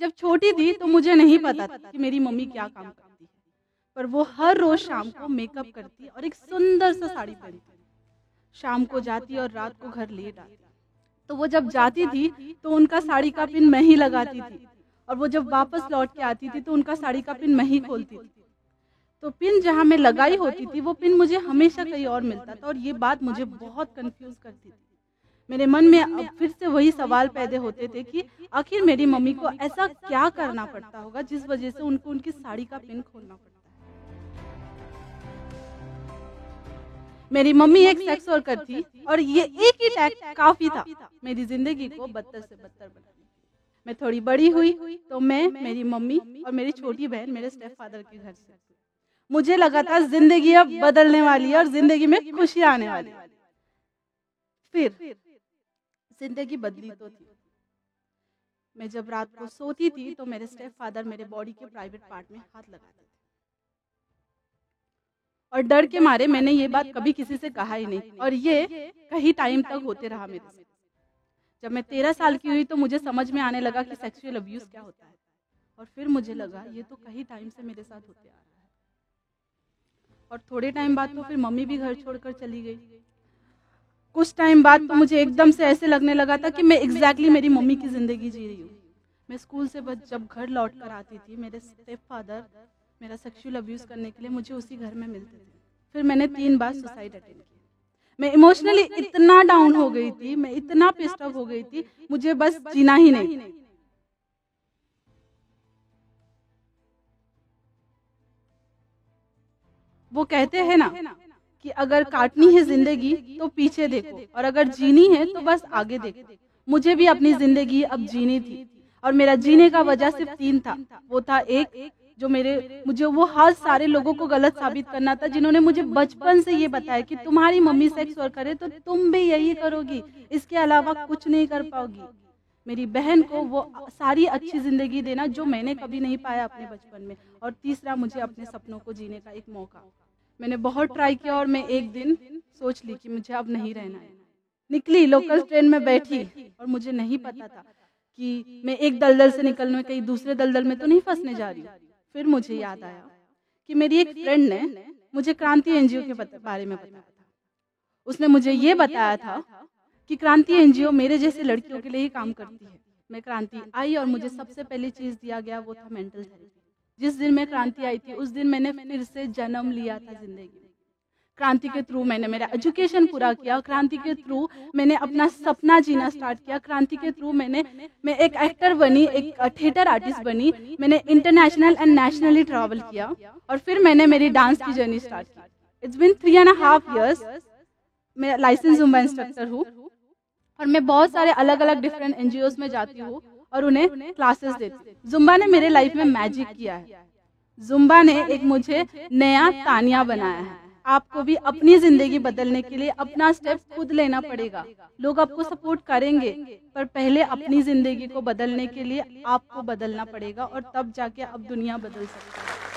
जब छोटी थी तो मुझे नहीं पता था कि मेरी मम्मी क्या काम करती है। पर वो हर रोज शाम को मेकअप करती और एक सुंदर सा साड़ी पहनती। शाम को जाती और रात को घर लेट आती तो वो जब जाती थी तो उनका साड़ी का पिन मैं ही लगाती थी। और वो जब वापस लौट के आती थी तो उनका साड़ी का पिन मैं ही खोलती थी। तो पिन जहाँ मैं लगाई होती थी वो पिन मुझे हमेशा कहीं और मिलता था और ये बात मुझे बहुत कंफ्यूज करती थी। मेरे मन में अब फिर से वही सवाल पैदा होते थे कि आखिर मेरी मम्मी को ऐसा क्या करना पड़ता होगा जिस वजह से उनको उनकी साड़ी का पिन खोलना पड़ता मेरी मम्मी एक सेक्स वर्कर थी और ये एक ही टैग काफ़ी था। मेरी ज़िंदगी को बदतर से बदतर बना मैं थोड़ी बड़ी हुई तो मैं, मेरी मम्मी और मेरी छोटी बहन मेरे स्टेप फादर के घर से। मुझे लगा था ज़िंदगी अब बदलने वाली है और ज़िंदगी में खुशी आने वाली फिर ज़िंदगी बदली तो थी। मैं जब रात को सोती थी तो मेरे स्टेप फादर मेरे बॉडी के प्राइवेट पार्ट में हाथ लगाते थे। और डर के मारे मैंने ये बात कभी किसी से कहा ही नहीं। और ये कहीं टाइम तक होते रहा मेरे से जब मैं तेरह साल की हुई तो मुझे समझ में आने लगा कि सेक्सुअल अब्यूज क्या होता है। और फिर मुझे लगा, ये तो कहीं टाइम से मेरे साथ होते आ रहा है। और थोड़े टाइम बाद तो फिर मम्मी भी घर छोड़कर चली गई। कुछ टाइम बाद तो मुझे एकदम से ऐसे लगने लगा था कि मैं एग्जैक्टली मेरी मम्मी की ज़िंदगी जी रही हूँ। मैं स्कूल से बस जब घर लौट कर आती थी, मेरे स्टेप फादर मेरा सेक्सुअल अब्यूज़ करने के लिए मुझे उसी घर में मिलते थे। फिर मैंने तीन बार सुसाइड अटेंड किया। मैं इमोशनली इतना डाउन हो गई थी, मैं इतना पिस्टअप हो गई थी, मुझे बस जीना ही नहीं वो कहते हैं ना कि अगर काटनी है ज़िंदगी तो पीछे देखो। और अगर जीनी है तो बस आगे देखो। मुझे भी अपनी ज़िंदगी अब जीनी थी। और मेरा जीने का वजह सिर्फ़ तीन था। वो था एक जो मेरे मुझे वो हर सारे लोगों को गलत साबित करना था जिन्होंने मुझे बचपन से ये बताया कि तुम्हारी मम्मी सेक्स वर्क करे तो तुम भी यही करोगी। इसके अलावा कुछ नहीं कर पाओगी। मेरी बहन को वो सारी अच्छी ज़िंदगी देना जो मैंने कभी नहीं पाया अपने बचपन में और तीसरा मुझे अपने सपनों को जीने का एक मौका मैंने बहुत ट्राई किया और मैं एक दिन सोच ली कि मुझे अब नहीं रहना है। निकली लोकल ट्रेन में बैठी और मुझे नहीं पता था कि मैं एक दलदल से निकलने कहीं दूसरे दलदल में तो नहीं फंसने जा रही फिर मुझे याद आया कि मेरी एक फ्रेंड ने मुझे क्रांति एनजीओ के बारे में बताया था। उसने मुझे ये बताया था कि क्रांति एनजीओ मेरे जैसे लड़कियों के लिए ही काम करती है। मैं क्रांति आई और मुझे सबसे पहली चीज़ दिया गया वो था मेंटल हेल्थ जिस दिन मैं क्रांति आई थी, उस दिन मैंने फिर से जन्म लिया था ज़िंदगी क्रांति के थ्रू मैंने मेरा एजुकेशन पूरा किया, क्रांति के थ्रू मैंने अपना सपना जीना स्टार्ट किया, क्रांति के थ्रू मैंने, मैं एक एक्टर बनी, एक थिएटर आर्टिस्ट बनी, मैंने इंटरनेशनल एंड नेशनली ट्रैवल किया और फिर मैंने मेरी डांस की जर्नी स्टार्ट की। It's been three and half years मैं लाइसेंस इंस्ट्रक्टर हूँ और मैं बहुत सारे अलग अलग डिफरेंट एनजीओ में जाती हूँ। और उन्हें क्लासेस देती जुम्बा ने मेरे लाइफ में मैजिक किया है। जुम्बा ने एक मुझे नया तानिया बनाया है। आपको भी अपनी ज़िंदगी बदलने के लिए अपना स्टेप खुद लेना पड़ेगा। लोग आपको सपोर्ट करेंगे, पर पहले अपनी ज़िंदगी को बदलने के लिए आपको बदलना पड़ेगा और तब जाके आप दुनिया बदल सकते है।